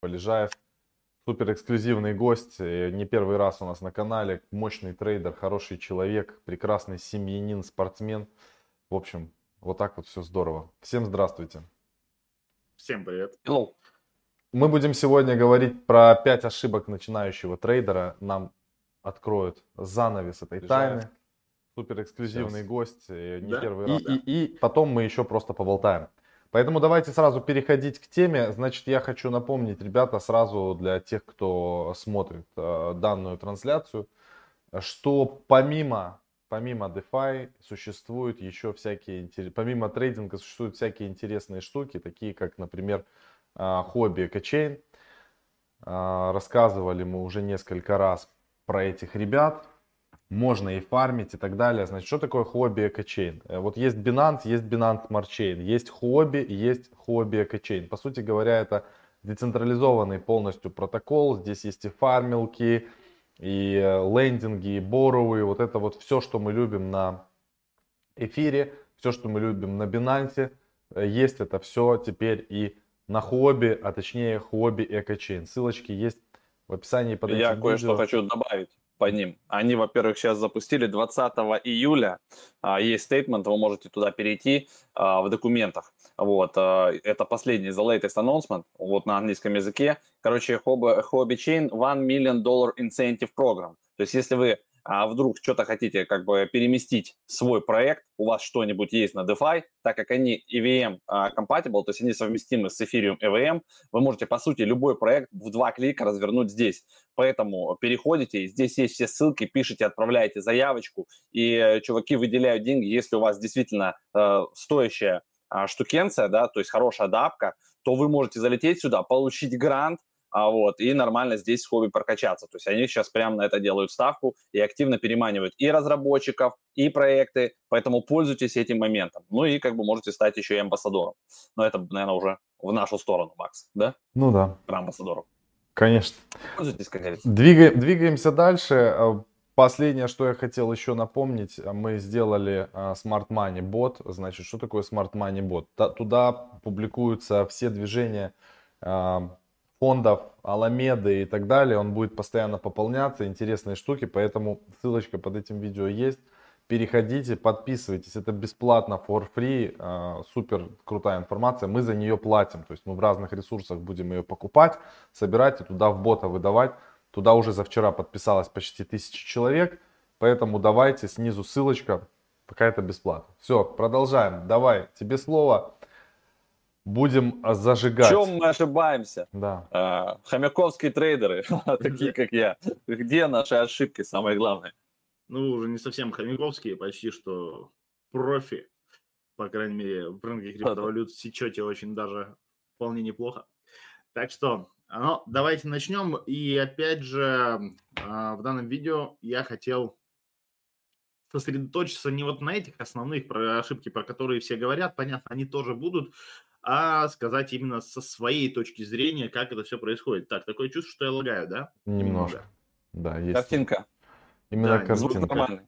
Полежаев. Супер эксклюзивный гость, не первый раз у нас на канале, мощный трейдер, хороший человек, прекрасный семьянин, спортсмен. В общем, вот так вот все здорово. Всем здравствуйте. Всем привет. Hello. Мы будем сегодня говорить про 5 ошибок начинающего трейдера. Нам откроют занавес этой Полежаев. тайны. Супер эксклюзивный Сейчас. гость, не да? первый раз. И, да. и, и потом мы еще просто поболтаем. Поэтому давайте сразу переходить к теме. Значит, я хочу напомнить, ребята, сразу для тех, кто смотрит э, данную трансляцию, что помимо, помимо DeFi существуют еще всякие, помимо трейдинга существуют всякие интересные штуки, такие как, например, э, хобби экочейн. Э, рассказывали мы уже несколько раз про этих ребят можно и фармить и так далее. Значит, что такое хобби экочейн? Э, вот есть Binance, есть Binance Smart Chain, есть хобби, есть хобби экочейн. По сути говоря, это децентрализованный полностью протокол. Здесь есть и фармилки, и э, лендинги, и боровые. Вот это вот все, что мы любим на эфире, все, что мы любим на Binance. Э, есть это все теперь и на хобби, а точнее хобби экочейн. Ссылочки есть в описании под этим Я кое-что хочу добавить по ним. Они, во-первых, сейчас запустили 20 июля. А, есть стейтмент, вы можете туда перейти а, в документах. Вот, а, это последний, the latest announcement, вот на английском языке. Короче, Hobby, Hobby Chain One Million Dollar Incentive Program. То есть, если вы а вдруг что-то хотите как бы переместить свой проект, у вас что-нибудь есть на DeFi, так как они EVM а, compatible, то есть они совместимы с Ethereum EVM, вы можете, по сути, любой проект в два клика развернуть здесь. Поэтому переходите, здесь есть все ссылки, пишите, отправляете заявочку, и э, чуваки выделяют деньги, если у вас действительно э, стоящая э, штукенция, да, то есть хорошая дапка, то вы можете залететь сюда, получить грант, а вот, и нормально здесь в хобби прокачаться. То есть они сейчас прямо на это делают ставку и активно переманивают и разработчиков, и проекты, поэтому пользуйтесь этим моментом. Ну и как бы можете стать еще и амбассадором. Но это, наверное, уже в нашу сторону, Макс, да? Ну да. Про амбассадоров. Конечно. Пользуйтесь, как говорится. Двигаем, двигаемся дальше. Последнее, что я хотел еще напомнить, мы сделали а, Smart Money бот. Значит, что такое Smart Money бот? Туда публикуются все движения а, фондов, Аламеды и так далее. Он будет постоянно пополняться, интересные штуки, поэтому ссылочка под этим видео есть. Переходите, подписывайтесь, это бесплатно, for free, а, супер крутая информация, мы за нее платим, то есть мы в разных ресурсах будем ее покупать, собирать и туда в бота выдавать. Туда уже за вчера подписалось почти тысяча человек, поэтому давайте снизу ссылочка, пока это бесплатно. Все, продолжаем, давай, тебе слово будем а, зажигать. В чем мы ошибаемся? Да. А, хомяковские трейдеры, такие как я. Где наши ошибки, самое главное? Ну, уже не совсем хомяковские, почти что профи. По крайней мере, в рынке криптовалют сечете очень даже вполне неплохо. Так что, ну, давайте начнем. И опять же, а, в данном видео я хотел сосредоточиться не вот на этих основных про ошибки, про которые все говорят, понятно, они тоже будут, а сказать именно со своей точки зрения, как это все происходит. Так, такое чувство, что я лагаю, да? Немножко. Да, есть. Картинка. Именно да, картинка. нормальный.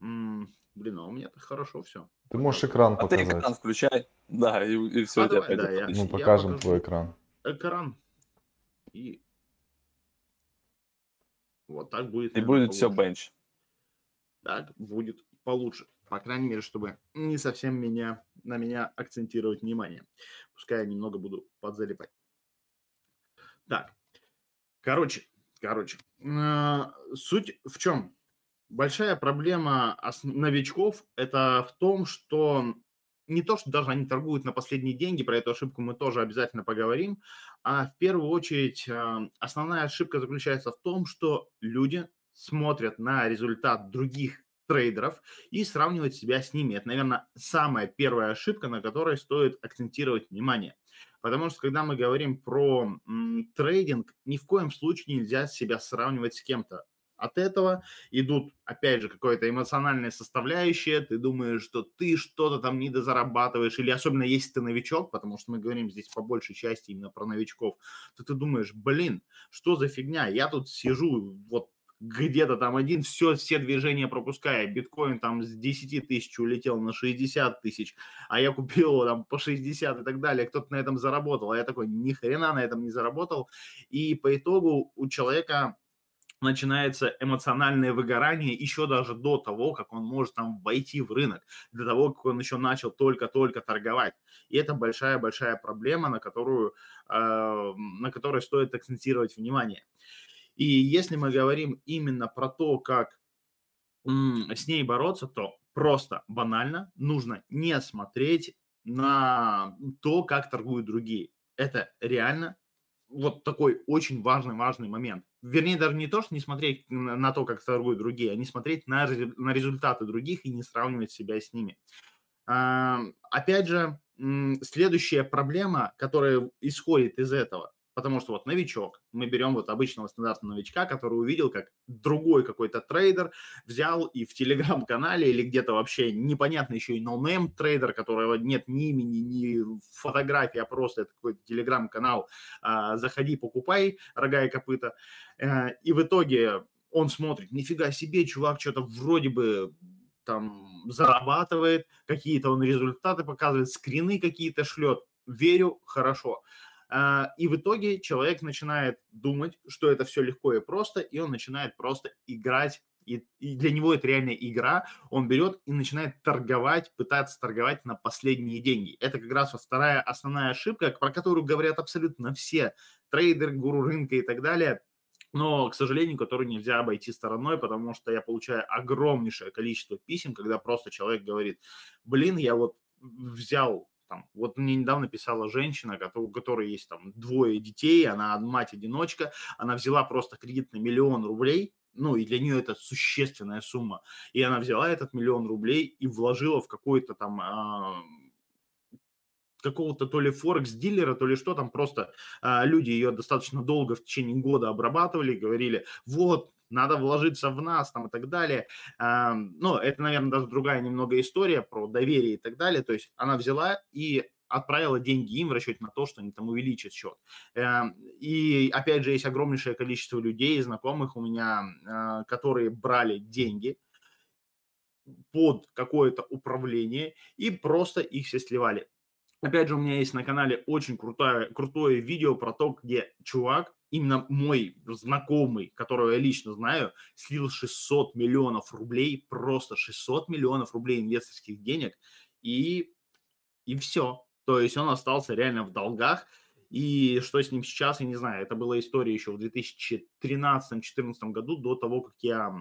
М-м, блин, а у меня это хорошо все. Ты можешь экран а показать. ты экран включай, да, и, и все а у тебя давай, да, я, Мы покажем твой экран. Экран. И вот так будет. И будет получше. все бенч. Так будет получше по крайней мере, чтобы не совсем меня, на меня акцентировать внимание. Пускай я немного буду подзалипать. Так, короче, короче, а, суть в чем? Большая проблема новичков – это в том, что не то, что даже они торгуют на последние деньги, про эту ошибку мы тоже обязательно поговорим, а в первую очередь а, основная ошибка заключается в том, что люди смотрят на результат других трейдеров и сравнивать себя с ними. Это, наверное, самая первая ошибка, на которой стоит акцентировать внимание. Потому что когда мы говорим про м, трейдинг, ни в коем случае нельзя себя сравнивать с кем-то. От этого идут, опять же, какое-то эмоциональное составляющее. Ты думаешь, что ты что-то там недозарабатываешь, или особенно если ты новичок, потому что мы говорим здесь по большей части именно про новичков, то ты думаешь, блин, что за фигня? Я тут сижу вот где-то там один, все, все движения пропуская. Биткоин там с 10 тысяч улетел на 60 тысяч, а я купил его там по 60 и так далее. Кто-то на этом заработал, а я такой, ни хрена на этом не заработал. И по итогу у человека начинается эмоциональное выгорание еще даже до того, как он может там войти в рынок, до того, как он еще начал только-только торговать. И это большая-большая проблема, на которую, э, на которой стоит акцентировать внимание. И если мы говорим именно про то, как с ней бороться, то просто банально нужно не смотреть на то, как торгуют другие. Это реально вот такой очень важный, важный момент. Вернее, даже не то, что не смотреть на то, как торгуют другие, а не смотреть на, на результаты других и не сравнивать себя с ними. Опять же, следующая проблема, которая исходит из этого, Потому что вот новичок, мы берем вот обычного стандартного новичка, который увидел, как другой какой-то трейдер взял и в телеграм-канале или где-то вообще непонятно еще и noname трейдер, которого нет ни имени, ни фотографии, а просто это какой-то телеграм-канал, а, заходи, покупай, рога и копыта. А, и в итоге он смотрит, нифига себе, чувак что-то вроде бы там зарабатывает, какие-то он результаты показывает, скрины какие-то шлет, верю, хорошо. А, и в итоге человек начинает думать, что это все легко и просто, и он начинает просто играть и, для него это реальная игра, он берет и начинает торговать, пытаться торговать на последние деньги. Это как раз вот вторая основная ошибка, про которую говорят абсолютно все трейдеры, гуру рынка и так далее, но, к сожалению, которую нельзя обойти стороной, потому что я получаю огромнейшее количество писем, когда просто человек говорит, блин, я вот взял там, вот мне недавно писала женщина, у которой есть там двое детей, она мать-одиночка, она взяла просто кредит на миллион рублей, ну, и для нее это существенная сумма. И она взяла этот миллион рублей и вложила в какой-то там а, какого-то то ли форекс-дилера, то ли что там, просто а, люди ее достаточно долго в течение года обрабатывали, говорили, вот, надо вложиться в нас там и так далее. Ну, это, наверное, даже другая немного история про доверие и так далее. То есть она взяла и отправила деньги им в расчете на то, что они там увеличат счет. Эм, и опять же, есть огромнейшее количество людей, знакомых у меня, а, которые брали деньги под какое-то управление и просто их все сливали. Опять же, у меня есть на канале очень крутое, крутое видео про то, где чувак именно мой знакомый, которого я лично знаю, слил 600 миллионов рублей, просто 600 миллионов рублей инвесторских денег, и, и все. То есть он остался реально в долгах, и что с ним сейчас, я не знаю. Это была история еще в 2013-2014 году, до того, как я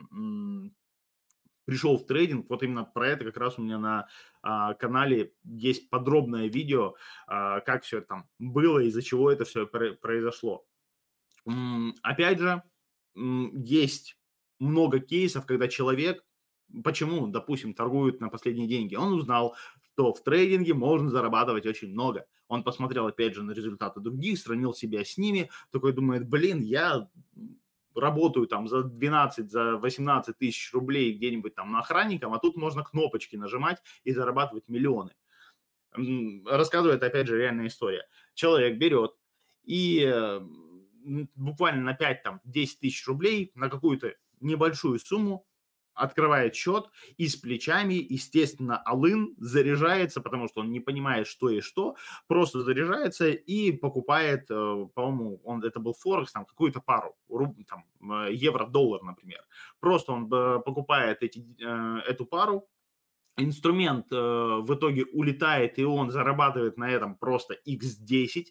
пришел в трейдинг. Вот именно про это как раз у меня на а, канале есть подробное видео, а, как все это там было, из-за чего это все произошло. Опять же, есть много кейсов, когда человек, почему, допустим, торгует на последние деньги, он узнал, что в трейдинге можно зарабатывать очень много. Он посмотрел, опять же, на результаты других, сравнил себя с ними, такой думает, блин, я работаю там за 12, за 18 тысяч рублей где-нибудь там на охранником, а тут можно кнопочки нажимать и зарабатывать миллионы. Рассказывает, опять же, реальная история. Человек берет и буквально на 5, там, 10 тысяч рублей на какую-то небольшую сумму открывает счет и с плечами, естественно, Алын заряжается, потому что он не понимает, что и что, просто заряжается и покупает, э, по-моему, он, это был Форекс, там, какую-то пару, там, э, евро-доллар, например. Просто он э, покупает эти, эту пару, инструмент в итоге улетает, и он зарабатывает на этом просто x10,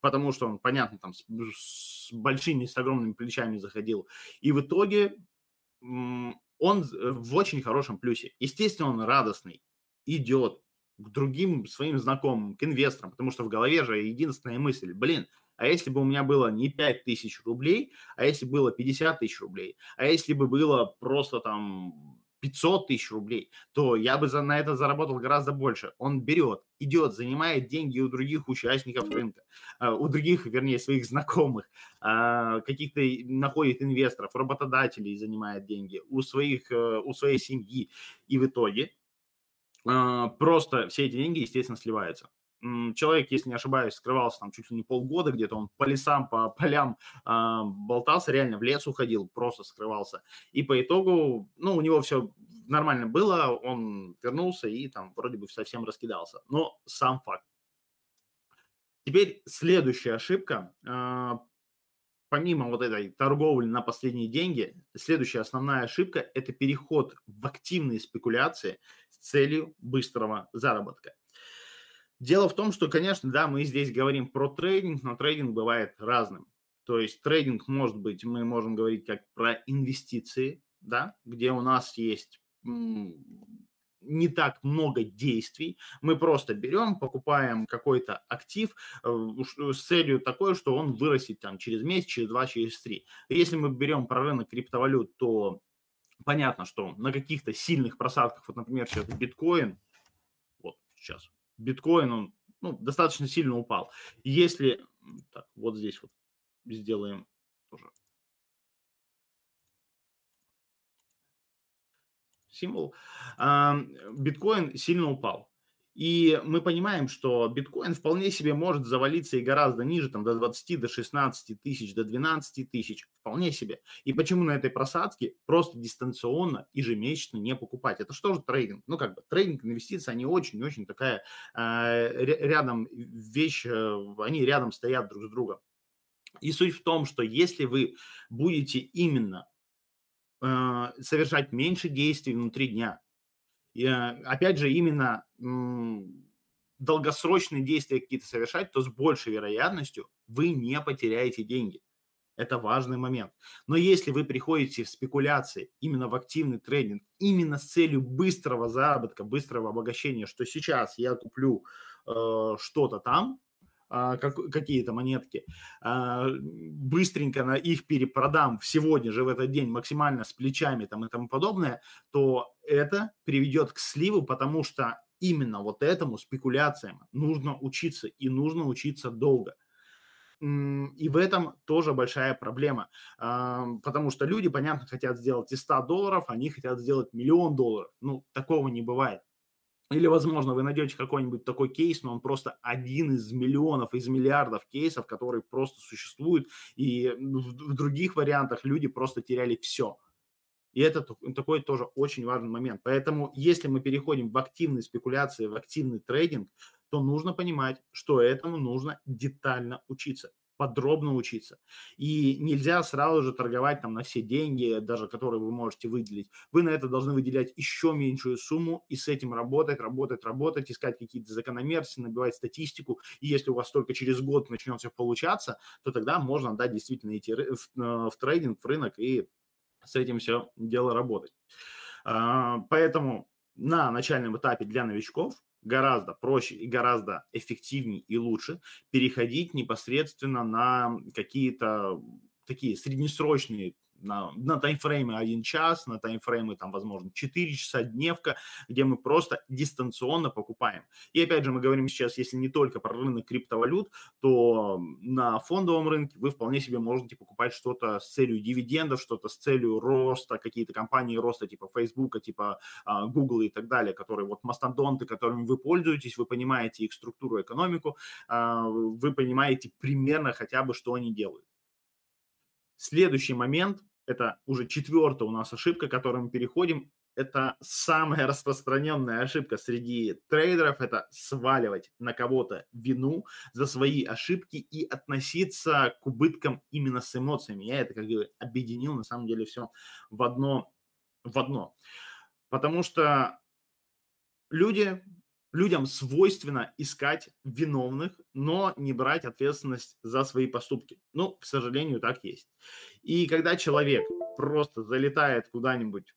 потому что он, понятно, там с, с большими, с огромными плечами заходил. И в итоге он в очень хорошем плюсе. Естественно, он радостный, идет к другим своим знакомым, к инвесторам, потому что в голове же единственная мысль, блин, а если бы у меня было не 5 тысяч рублей, а если было 50 тысяч рублей, а если бы было просто там 500 тысяч рублей, то я бы за, на это заработал гораздо больше. Он берет, идет, занимает деньги у других участников рынка, а, у других, вернее, своих знакомых, а, каких-то находит инвесторов, работодателей занимает деньги, у, своих, э, у своей семьи. И в итоге а, просто все эти деньги, естественно, сливаются. Человек, если не ошибаюсь, скрывался там чуть ли не полгода где-то, он по лесам, по полям э, болтался, реально в лес уходил, просто скрывался. И по итогу, ну, у него все нормально было, он вернулся и там вроде бы совсем раскидался. Но сам факт. Теперь следующая ошибка. Э, помимо вот этой торговли на последние деньги, следующая основная ошибка – это переход в активные спекуляции с целью быстрого заработка. Дело в том, что, конечно, да, мы здесь говорим про трейдинг, но трейдинг бывает разным. То есть трейдинг может быть, мы можем говорить как про инвестиции, да, где у нас есть не так много действий. Мы просто берем, покупаем какой-то актив э, с целью такой, что он вырастет там через месяц, через два, через три. Если мы берем про рынок криптовалют, то понятно, что на каких-то сильных просадках, вот, например, сейчас биткоин, вот сейчас биткоин, он ну, достаточно сильно упал. Если, так, вот здесь вот сделаем тоже символ, биткоин сильно упал. И мы понимаем, что биткоин вполне себе может завалиться и гораздо ниже, там до 20, до 16 тысяч, до 12 тысяч, вполне себе. И почему на этой просадке просто дистанционно, ежемесячно не покупать? Это что же трейдинг? Ну, как бы трейдинг, инвестиции, они очень-очень такая э, рядом вещь, э, они рядом стоят друг с другом. И суть в том, что если вы будете именно э, совершать меньше действий внутри дня, опять же, именно долгосрочные действия какие-то совершать, то с большей вероятностью вы не потеряете деньги. Это важный момент. Но если вы приходите в спекуляции, именно в активный трейдинг, именно с целью быстрого заработка, быстрого обогащения, что сейчас я куплю э, что-то там, как, какие-то монетки, а, быстренько на их перепродам сегодня же в этот день максимально с плечами там и тому подобное, то это приведет к сливу, потому что именно вот этому спекуляциям нужно учиться и нужно учиться долго. И в этом тоже большая проблема, а, потому что люди, понятно, хотят сделать из 100 долларов, они хотят сделать миллион долларов. Ну, такого не бывает. Или, возможно, вы найдете какой-нибудь такой кейс, но он просто один из миллионов, из миллиардов кейсов, которые просто существуют, и в других вариантах люди просто теряли все. И это такой тоже очень важный момент. Поэтому, если мы переходим в активные спекуляции, в активный трейдинг, то нужно понимать, что этому нужно детально учиться подробно учиться. И нельзя сразу же торговать там на все деньги, даже которые вы можете выделить. Вы на это должны выделять еще меньшую сумму и с этим работать, работать, работать, искать какие-то закономерности, набивать статистику. И если у вас только через год начнет все получаться, то тогда можно, да, действительно идти в, э, в трейдинг, в рынок и с этим все дело работать. А, поэтому на начальном этапе для новичков гораздо проще и гораздо эффективнее и лучше переходить непосредственно на какие-то такие среднесрочные на, на таймфреймы 1 час, на таймфреймы там, возможно, 4 часа, дневка, где мы просто дистанционно покупаем. И опять же, мы говорим сейчас, если не только про рынок криптовалют, то на фондовом рынке вы вполне себе можете покупать что-то с целью дивидендов, что-то с целью роста, какие-то компании роста типа Facebook, типа uh, Google и так далее, которые вот мастодонты, которыми вы пользуетесь, вы понимаете их структуру, экономику, uh, вы понимаете примерно хотя бы, что они делают. Следующий момент – это уже четвертая у нас ошибка, к которой мы переходим. Это самая распространенная ошибка среди трейдеров, это сваливать на кого-то вину за свои ошибки и относиться к убыткам именно с эмоциями. Я это как бы объединил на самом деле все в одно, в одно. Потому что люди людям свойственно искать виновных, но не брать ответственность за свои поступки. Ну, к сожалению, так есть. И когда человек просто залетает куда-нибудь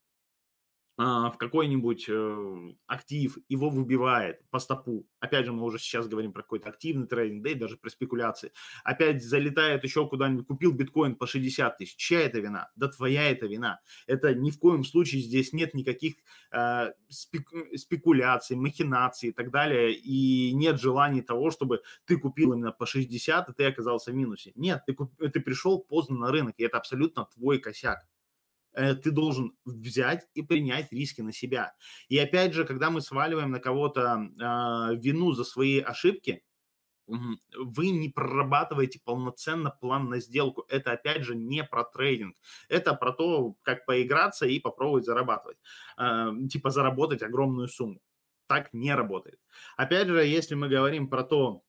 в какой-нибудь э, актив, его выбивает по стопу. Опять же, мы уже сейчас говорим про какой-то активный трейдинг, да и даже про спекуляции. Опять залетает еще куда-нибудь, купил биткоин по 60 тысяч. Чья это вина? Да твоя это вина. Это ни в коем случае здесь нет никаких э, спек, спекуляций, махинаций и так далее. И нет желания того, чтобы ты купил именно по 60, и ты оказался в минусе. Нет, ты, куп, ты пришел поздно на рынок, и это абсолютно твой косяк э, ты должен взять и принять риски на себя. И опять же, когда мы сваливаем на кого-то э, вину за свои ошибки, вы не прорабатываете полноценно план на сделку. Это, опять же, не про трейдинг. Это про то, как поиграться и попробовать зарабатывать. Э, типа заработать огромную сумму. Так не работает. Опять же, если мы говорим про то,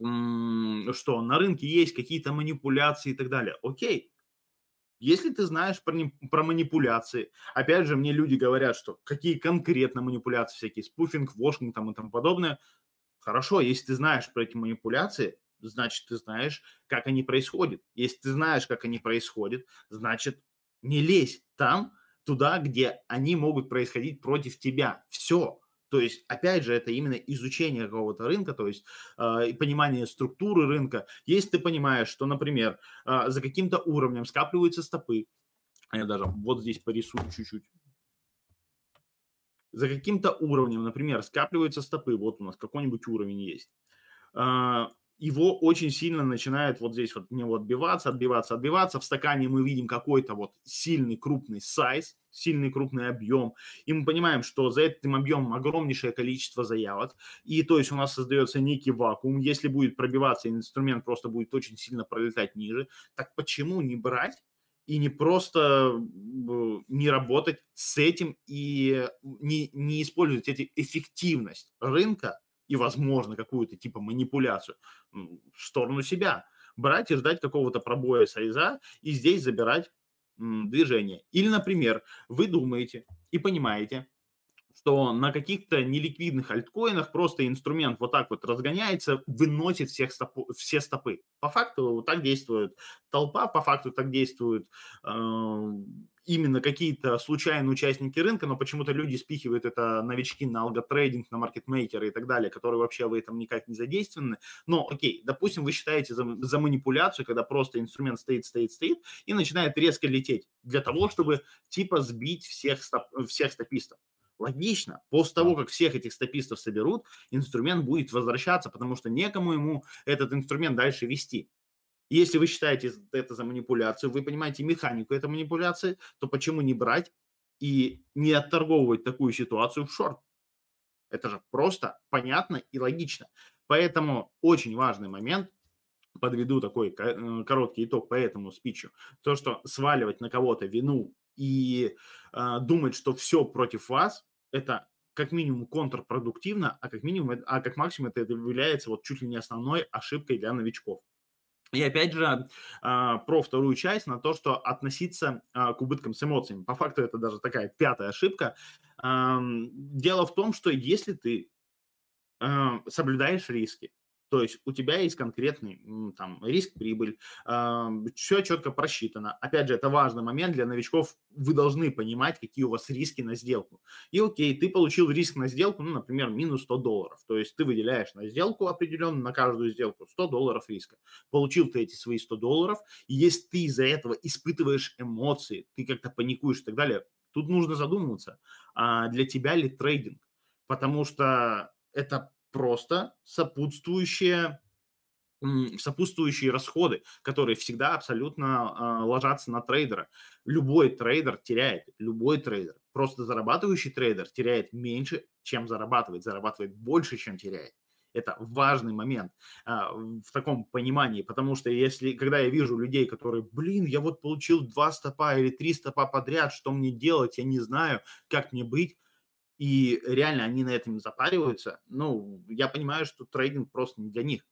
что на рынке есть какие-то манипуляции и так далее, окей, если ты знаешь про, про манипуляции, опять же, мне люди говорят, что какие конкретно манипуляции, всякие спуфинг, вошинг там и тому подобное, хорошо, если ты знаешь про эти манипуляции, значит, ты знаешь, как они происходят. Если ты знаешь, как они происходят, значит, не лезь там, туда, где они могут происходить против тебя. Все. То есть, опять же, это именно изучение какого-то рынка, то есть э, понимание структуры рынка. Если ты понимаешь, что, например, э, за каким-то уровнем скапливаются стопы, я даже вот здесь порисую чуть-чуть. За каким-то уровнем, например, скапливаются стопы, вот у нас какой-нибудь уровень есть. Его очень сильно начинает вот здесь вот от него отбиваться, отбиваться, отбиваться. В стакане мы видим какой-то вот сильный крупный сайз, сильный крупный объем, и мы понимаем, что за этим объемом огромнейшее количество заявок, и то есть у нас создается некий вакуум, если будет пробиваться, инструмент просто будет очень сильно пролетать ниже, так почему не брать и не просто не работать с этим и не, не использовать эти эффективность рынка и, возможно, какую-то типа манипуляцию в сторону себя. Брать и ждать какого-то пробоя сайза и здесь забирать движение. Или, например, вы думаете и понимаете, что на каких-то неликвидных альткоинах просто инструмент вот так вот разгоняется, выносит всех стопу, все стопы. По факту вот так действует толпа, по факту так действуют э, именно какие-то случайные участники рынка, но почему-то люди спихивают это новички на алготрейдинг, на маркетмейкеры и так далее, которые вообще в этом никак не задействованы. Но, окей, допустим, вы считаете за, за манипуляцию, когда просто инструмент стоит, стоит, стоит и начинает резко лететь для того, чтобы типа сбить всех, стоп, всех стопистов. Логично. После того, как всех этих стопистов соберут, инструмент будет возвращаться, потому что некому ему этот инструмент дальше вести. Если вы считаете это за манипуляцию, вы понимаете механику этой манипуляции, то почему не брать и не отторговывать такую ситуацию в шорт? Это же просто понятно и логично. Поэтому очень важный момент, подведу такой э, короткий итог по этому спичу, то, что сваливать на кого-то вину и э, думать, что все против вас, это как минимум контрпродуктивно, а как минимум, а как максимум это является вот чуть ли не основной ошибкой для новичков. И опять же, а, про вторую часть, на то, что относиться а, к убыткам с эмоциями. По факту это даже такая пятая ошибка. Дело в том, что если ты соблюдаешь риски, то есть у тебя есть конкретный там риск-прибыль, э, все четко просчитано. Опять же, это важный момент для новичков. Вы должны понимать, какие у вас риски на сделку. И окей, ты получил риск на сделку, ну, например, минус 100 долларов. То есть ты выделяешь на сделку определенно, на каждую сделку 100 долларов риска. Получил ты эти свои 100 долларов, и если ты из-за этого испытываешь эмоции, ты как-то паникуешь и так далее, тут нужно задумываться, а для тебя ли трейдинг? Потому что это просто сопутствующие сопутствующие расходы, которые всегда абсолютно э, ложатся на трейдера. Любой трейдер теряет, любой трейдер, просто зарабатывающий трейдер теряет меньше, чем зарабатывает, зарабатывает больше, чем теряет. Это важный момент э, в таком понимании, потому что если, когда я вижу людей, которые, блин, я вот получил два стопа или три стопа подряд, что мне делать, я не знаю, как мне быть, и реально они на этом запариваются, ну, я понимаю, что трейдинг просто не для них.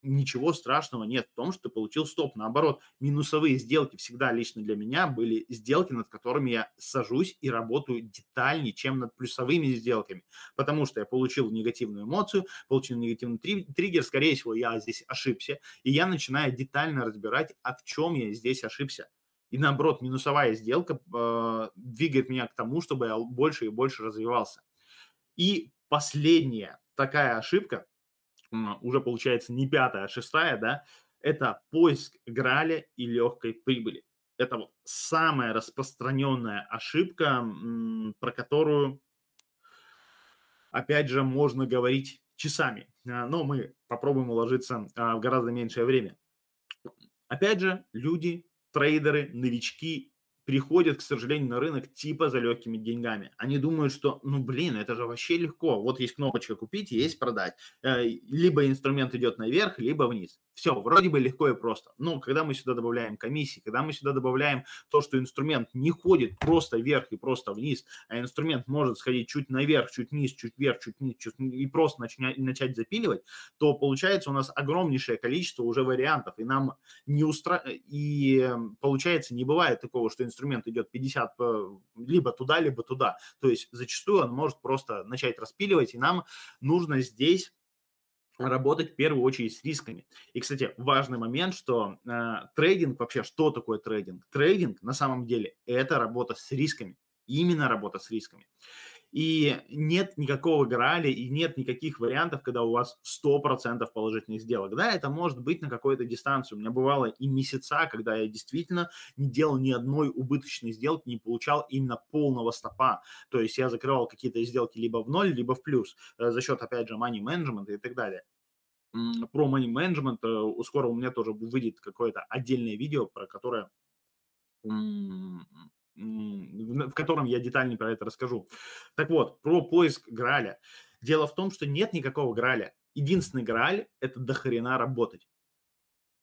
Ничего страшного нет в том, что ты получил стоп. Наоборот, минусовые сделки всегда лично для меня были сделки, над которыми я сажусь и работаю детальнее, чем над плюсовыми сделками. Потому что я получил негативную эмоцию, получил негативный триггер, скорее всего, я здесь ошибся. И я начинаю детально разбирать, а в чем я здесь ошибся и наоборот, минусовая сделка э, двигает меня к тому, чтобы я больше и больше развивался. И последняя такая ошибка, уже получается не пятая, а шестая, да, это поиск граля и легкой прибыли. Это вот самая распространенная ошибка, про которую, опять же, можно говорить часами. А, но мы попробуем уложиться а, в гораздо меньшее время. Опять же, люди трейдеры, новички приходят, к сожалению, на рынок типа за легкими деньгами. Они думают, что, ну, блин, это же вообще легко. Вот есть кнопочка купить, есть продать. Э, либо инструмент идет наверх, либо вниз. Все, вроде бы легко и просто. Но когда мы сюда добавляем комиссии, когда мы сюда добавляем то, что инструмент не ходит просто вверх и просто вниз, а инструмент может сходить чуть наверх, чуть вниз, чуть вверх, чуть вниз, чуть и просто начать, начать запиливать, то получается у нас огромнейшее количество уже вариантов. И нам не устра... И эм, получается не бывает такого, что инструмент идет 50 либо туда, либо туда. То есть зачастую он может просто начать распиливать, и нам нужно здесь работать в первую очередь с рисками. И, кстати, важный момент, что э, трейдинг вообще, что такое трейдинг? Трейдинг на самом деле это работа с рисками, именно работа с рисками. И нет никакого граля, и нет никаких вариантов, когда у вас 100% положительных сделок. Да, это может быть на какой-то дистанции. У меня бывало и месяца, когда я действительно не делал ни одной убыточной сделки, не получал именно полного стопа. То есть я закрывал какие-то сделки либо в ноль, либо в плюс э, за счет, опять же, money management и так далее про money management э, скоро у меня тоже выйдет какое-то отдельное видео, про которое в котором я детальнее про это расскажу. Так вот, про поиск Граля. Дело в том, что нет никакого Граля. Единственный Грааль – это дохрена работать.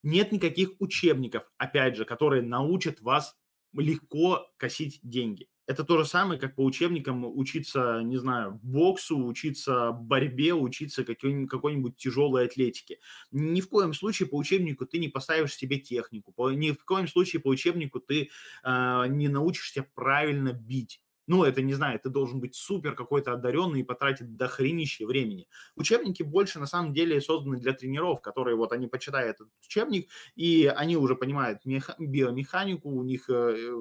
Нет никаких учебников, опять же, которые научат вас легко косить деньги. Это то же самое, как по учебникам учиться, не знаю, боксу, учиться борьбе, учиться какой-нибудь, какой-нибудь тяжелой атлетике. Ни в коем случае по учебнику ты не поставишь себе технику, по, ни в коем случае по учебнику ты э, не научишься правильно бить ну, это не знаю, ты должен быть супер какой-то одаренный и потратить дохренище времени. Учебники больше на самом деле созданы для тренеров, которые вот они почитают этот учебник, и они уже понимают меха- биомеханику, у них э,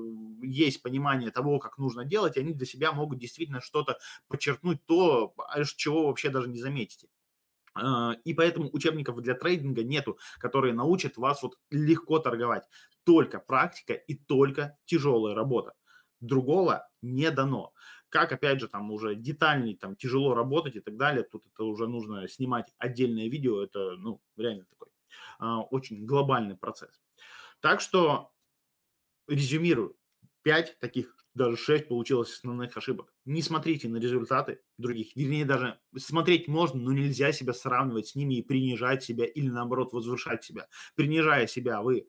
есть понимание того, как нужно делать, и они для себя могут действительно что-то подчеркнуть, то, а, чего вообще даже не заметите. А, и поэтому учебников для трейдинга нету, которые научат вас вот легко торговать. Только практика и только тяжелая работа другого не дано. Как, опять же, там уже детальней, там тяжело работать и так далее, тут это уже нужно снимать отдельное видео, это, ну, реально такой а, очень глобальный процесс. Так что, резюмирую, 5 таких, даже 6 получилось основных ошибок. Не смотрите на результаты других, вернее, даже смотреть можно, но нельзя себя сравнивать с ними и принижать себя или, наоборот, возвышать себя. Принижая себя, вы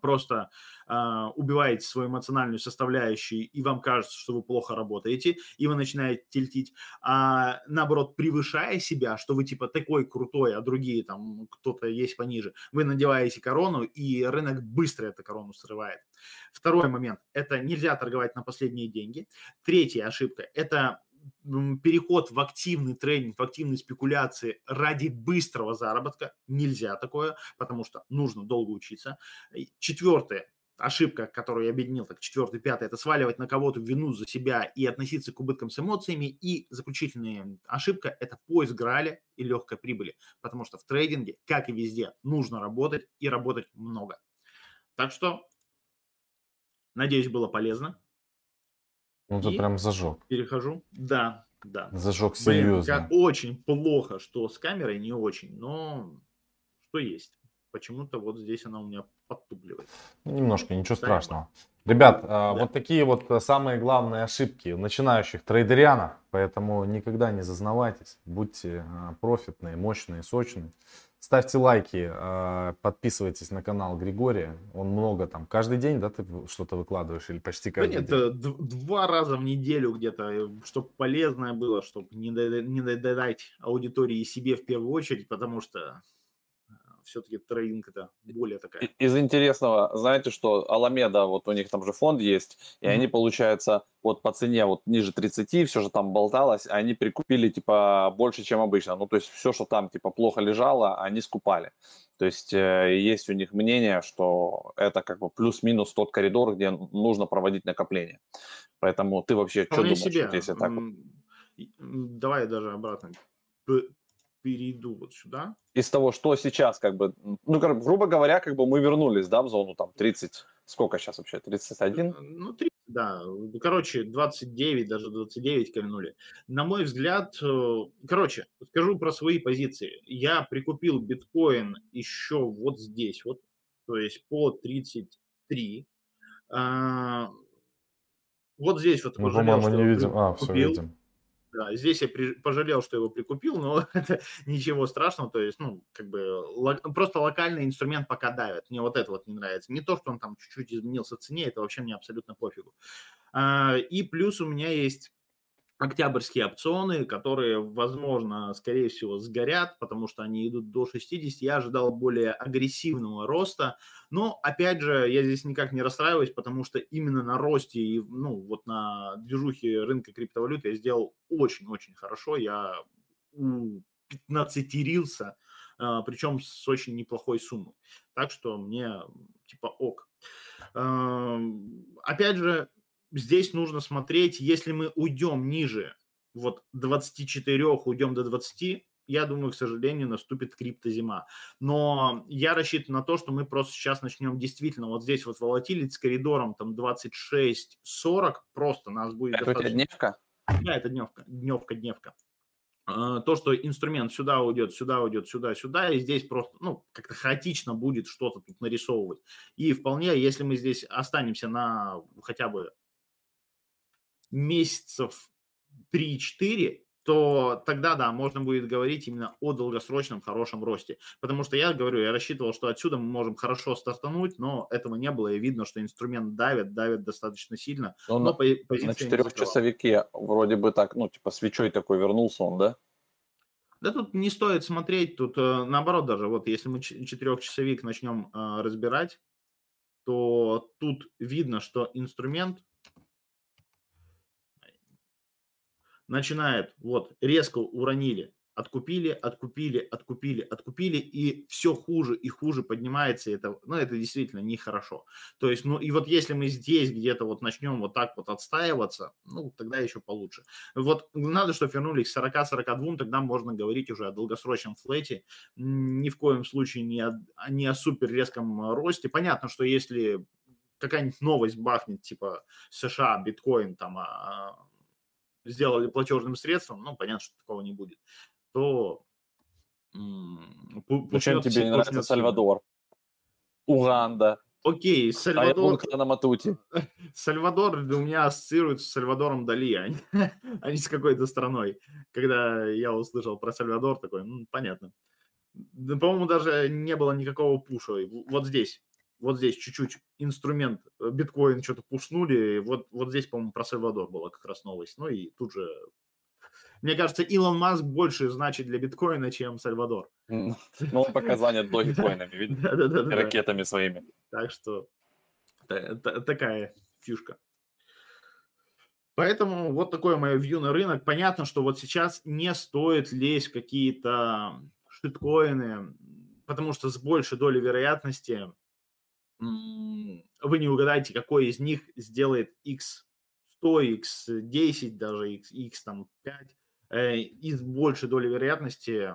просто э, убиваете свою эмоциональную составляющую, и вам кажется, что вы плохо работаете, и вы начинаете тельтить, а наоборот, превышая себя, что вы типа такой крутой, а другие там кто-то есть пониже, вы надеваете корону, и рынок быстро эту корону срывает. Второй момент – это нельзя торговать на последние деньги. Третья ошибка – это переход в активный трейдинг, в активные спекуляции ради быстрого заработка. Нельзя такое, потому что нужно долго учиться. Четвертое, ошибка, которую я объединил, так четвертый, пятый, это сваливать на кого-то вину за себя и относиться к убыткам с эмоциями. И заключительная ошибка – это поиск граля и легкой прибыли, потому что в трейдинге, как и везде, нужно работать и работать много. Так что, надеюсь, было полезно. Ну, ты прям зажег. Перехожу. Да, да. Зажег серьезно. Блин, очень плохо, что с камерой не очень, но что есть. Почему-то вот здесь она у меня подтупливает. Ну, немножко, ничего Ставим. страшного. Ребят, да. вот такие вот э, самые главные ошибки начинающих трейдерианов, поэтому никогда не зазнавайтесь, будьте э, профитные, мощные, сочные. Ставьте лайки, а, подписывайтесь на канал Григория. Он много там, каждый день, да, ты что-то выкладываешь или почти каждый да нет, день? два раза в неделю где-то, э, чтобы полезное было, чтобы не, не додать аудитории себе в первую очередь, потому что все-таки трейдинг это более такая. Из интересного, знаете, что Аламеда, вот у них там же фонд есть, и mm-hmm. они, получается, вот по цене вот ниже 30, все же там болталось, они прикупили типа больше, чем обычно. Ну, то есть все, что там типа плохо лежало, они скупали. То есть э, есть у них мнение, что это как бы плюс-минус тот коридор, где нужно проводить накопление. Поэтому ты вообще что думаешь, себе. если так? Давай даже обратно перейду вот сюда. Из того, что сейчас, как бы, ну, грубо говоря, как бы мы вернулись, да, в зону там 30, сколько сейчас вообще, 31? Ну, 30, да, короче, 29, даже 29 кольнули. На мой взгляд, э, короче, скажу про свои позиции. Я прикупил биткоин еще вот здесь вот, то есть по 33, А, вот здесь вот Мы, по-моему, не видим. А, все, видим. Да, здесь я при, пожалел, что его прикупил, но это ничего страшного. То есть, ну, как бы ло, просто локальный инструмент пока давит. Мне вот это вот не нравится. Не то, что он там чуть-чуть изменился в цене, это вообще мне абсолютно пофигу. А, и плюс у меня есть октябрьские опционы, которые, возможно, скорее всего, сгорят, потому что они идут до 60. Я ожидал более агрессивного роста. Но, опять же, я здесь никак не расстраиваюсь, потому что именно на росте и, ну, вот на движухе рынка криптовалюты я сделал очень-очень хорошо. Я 15-рился, а, причем с очень неплохой суммой. Так что мне типа ок. Опять же, здесь нужно смотреть, если мы уйдем ниже вот 24, уйдем до 20, я думаю, к сожалению, наступит криптозима. Но я рассчитываю на то, что мы просто сейчас начнем действительно вот здесь вот волатилить с коридором там 26-40, просто нас будет... Это достаточно... дневка? Да, это дневка, дневка, дневка. А, то, что инструмент сюда уйдет, сюда уйдет, сюда, сюда, и здесь просто, ну, как-то хаотично будет что-то тут нарисовывать. И вполне, если мы здесь останемся на хотя бы месяцев 3-4, то тогда, да, можно будет говорить именно о долгосрочном хорошем росте. Потому что я говорю, я рассчитывал, что отсюда мы можем хорошо стартануть, но этого не было, и видно, что инструмент давит, давит достаточно сильно. Но, но по, на четырехчасовике вроде бы так, ну, типа свечой такой вернулся он, да? Да тут не стоит смотреть, тут э, наоборот даже, вот если мы четырехчасовик начнем э, разбирать, то тут видно, что инструмент начинает, вот, резко уронили, откупили, откупили, откупили, откупили, и все хуже и хуже поднимается, это, ну, это действительно нехорошо. То есть, ну, и вот если мы здесь где-то вот начнем вот так вот отстаиваться, ну, тогда еще получше. Вот надо, чтобы вернулись к 40-42, тогда можно говорить уже о долгосрочном флете, ни в коем случае не о, не о супер резком росте. Понятно, что если какая-нибудь новость бахнет, типа США, биткоин, там, а, сделали платежным средством, ну, понятно, что такого не будет, то... Зачем тебе не нравится Сальвадор? Уганда. Окей, Сальвадор... А на Матути. Сальвадор у меня ассоциируется с Сальвадором Дали, а не, а не с какой-то страной. Когда я услышал про Сальвадор, такой, ну, понятно. По-моему, даже не было никакого пуша. Вот здесь вот здесь чуть-чуть инструмент, э, биткоин что-то пушнули, вот, вот здесь, по-моему, про Сальвадор была как раз новость. Ну и тут же, мне кажется, Илон Маск больше значит для биткоина, чем Сальвадор. Ну, он пока занят догикоинами, видишь, ракетами своими. Так что такая фишка. Поэтому вот такое мое вью на рынок. Понятно, что вот сейчас не стоит лезть в какие-то шиткоины, потому что с большей долей вероятности вы не угадаете, какой из них сделает x100, x10, даже x, x там 5, э, и с большей долей вероятности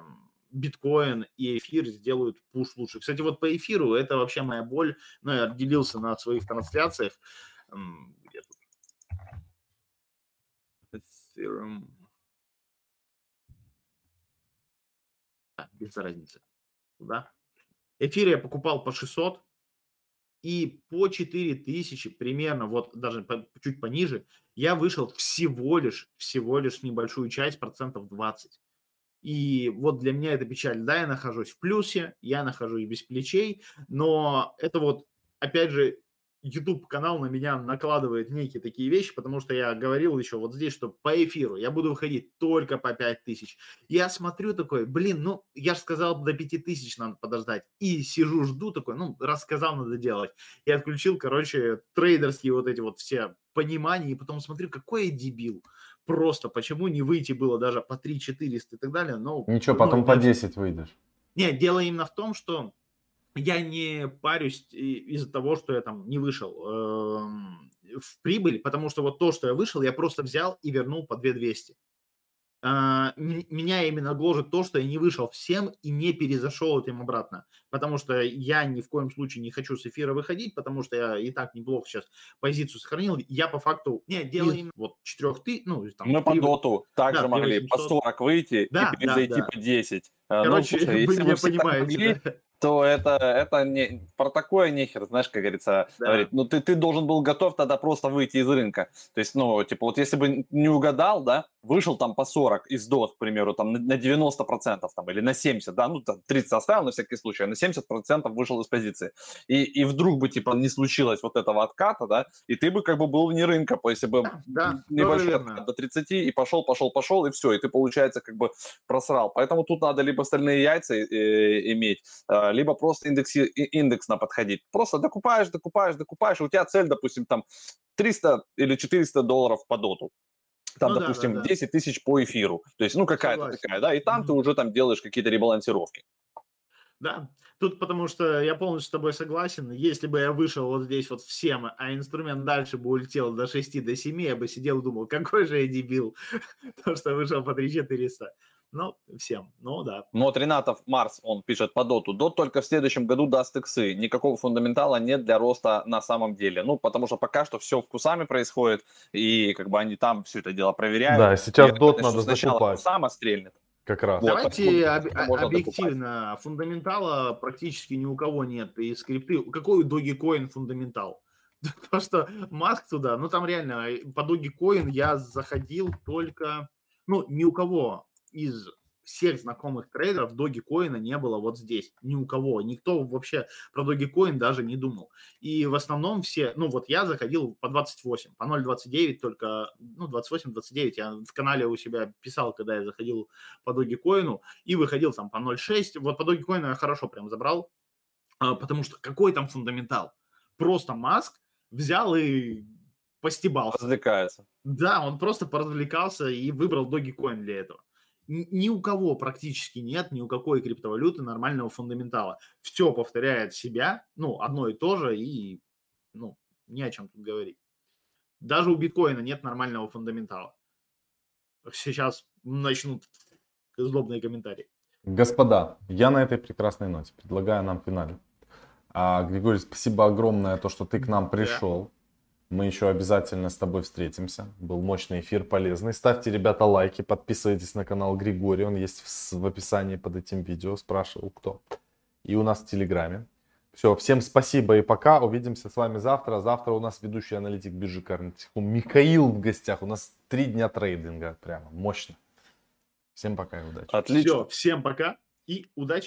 биткоин и эфир сделают пуш лучше. Кстати, вот по эфиру это вообще моя боль. Ну, я делился на своих трансляциях. Ethereum. А, без разницы. Да. Эфир я покупал по 600, и по 4000 примерно, вот даже по, чуть пониже, я вышел всего лишь, всего лишь небольшую часть, процентов 20. И вот для меня это печаль. Да, я нахожусь в плюсе, я нахожусь без плечей, но это вот, опять же, YouTube канал на меня накладывает некие такие вещи, потому что я говорил еще вот здесь, что по эфиру я буду выходить только по 5000. Я смотрю такой, блин, ну, я же сказал, до 5000 надо подождать. И сижу, жду такой, ну, рассказал, надо делать. И отключил, короче, трейдерские вот эти вот все понимания, и потом смотрю, какой я дебил. Просто почему не выйти было даже по 3 400 и так далее. Но, Ничего, потом ну, по 10 выйдешь. Нет, дело именно в том, что я не парюсь из-за того, что я там не вышел эм, в прибыль, потому что вот то, что я вышел, я просто взял и вернул по 2200. А, меня именно гложет то, что я не вышел всем и не перезашел этим обратно, потому что я ни в коем случае не хочу с эфира выходить, потому что я и так неплохо сейчас позицию сохранил. Я по факту, не, дело именно вот 4 ты, ну, там... Мы по доту также да, могли по 40 выйти да, и перезайти да, да. по 10. Короче, ну, слушай, вы меня понимаете. Могли, да? То это, это не, про такое нехер, знаешь, как говорится, да. говорит. Ну, ты, ты должен был готов тогда просто выйти из рынка. То есть, ну, типа, вот если бы не угадал, да, вышел там по 40 из DOT, к примеру, там на 90% там, или на 70, да, ну, там 30 оставил на всякий случай, а на 70% вышел из позиции. И, и вдруг бы, типа, не случилось вот этого отката, да, и ты бы как бы был вне рынка, если бы да, небольшой откат до 30 и пошел, пошел, пошел, и все, и ты, получается, как бы просрал. Поэтому тут надо либо стальные яйца э, иметь, э, либо просто индекси, индексно подходить. Просто докупаешь, докупаешь, докупаешь, у тебя цель, допустим, там 300 или 400 долларов по доту. Там, ну, допустим, да, да, 10 тысяч по эфиру. То есть, ну, какая-то такая, да, и там mm-hmm. ты уже там делаешь какие-то ребалансировки. Да, тут потому что я полностью с тобой согласен. Если бы я вышел вот здесь вот всем, а инструмент дальше бы улетел до 6, до 7, я бы сидел и думал, какой же я дебил, то, что вышел по 3400. Ну, всем, ну да. Но вот Ренатов Марс, он пишет по доту. Дот только в следующем году даст иксы. Никакого фундаментала нет для роста на самом деле. Ну, потому что пока что все вкусами происходит, и как бы они там все это дело проверяют. Да, сейчас и дот надо сначала сама стрельнет. Как раз. Вот, Давайте об, объективно. Докупать. Фундаментала практически ни у кого нет. И скрипты. Какой у Dogecoin фундаментал? То, что Маск туда, ну там реально, по Dogecoin я заходил только, ну, ни у кого из всех знакомых трейдеров Dogecoin не было вот здесь. Ни у кого. Никто вообще про Dogecoin даже не думал. И в основном все, ну вот я заходил по 28, по 0.29 только, ну 28-29 я в канале у себя писал, когда я заходил по Dogecoin и выходил там по 0.6. Вот по Dogecoin я хорошо прям забрал, а, потому что какой там фундаментал? Просто Маск взял и постебался. Развлекается. Да, он просто поразвлекался и выбрал Dogecoin для этого ни у кого практически нет, ни у какой криптовалюты нормального фундаментала. Все повторяет себя, ну, одно и то же, и, ну, ни о чем тут говорить. Даже у биткоина нет нормального фундаментала. Сейчас начнут злобные комментарии. Господа, я на этой прекрасной ноте предлагаю нам финале. А, Григорий, спасибо огромное, то, что ты к нам пришел. Мы еще обязательно с тобой встретимся. Был мощный эфир, полезный. Ставьте, ребята, лайки, подписывайтесь на канал Григорий. Он есть в, в описании под этим видео. Спрашивал кто. И у нас в Телеграме. Все, всем спасибо и пока. Увидимся с вами завтра. Завтра у нас ведущий аналитик биржи Карнтикум Михаил в гостях. У нас три дня трейдинга. Прямо мощно. Всем пока и удачи. Отлично. Все, всем пока и удачи.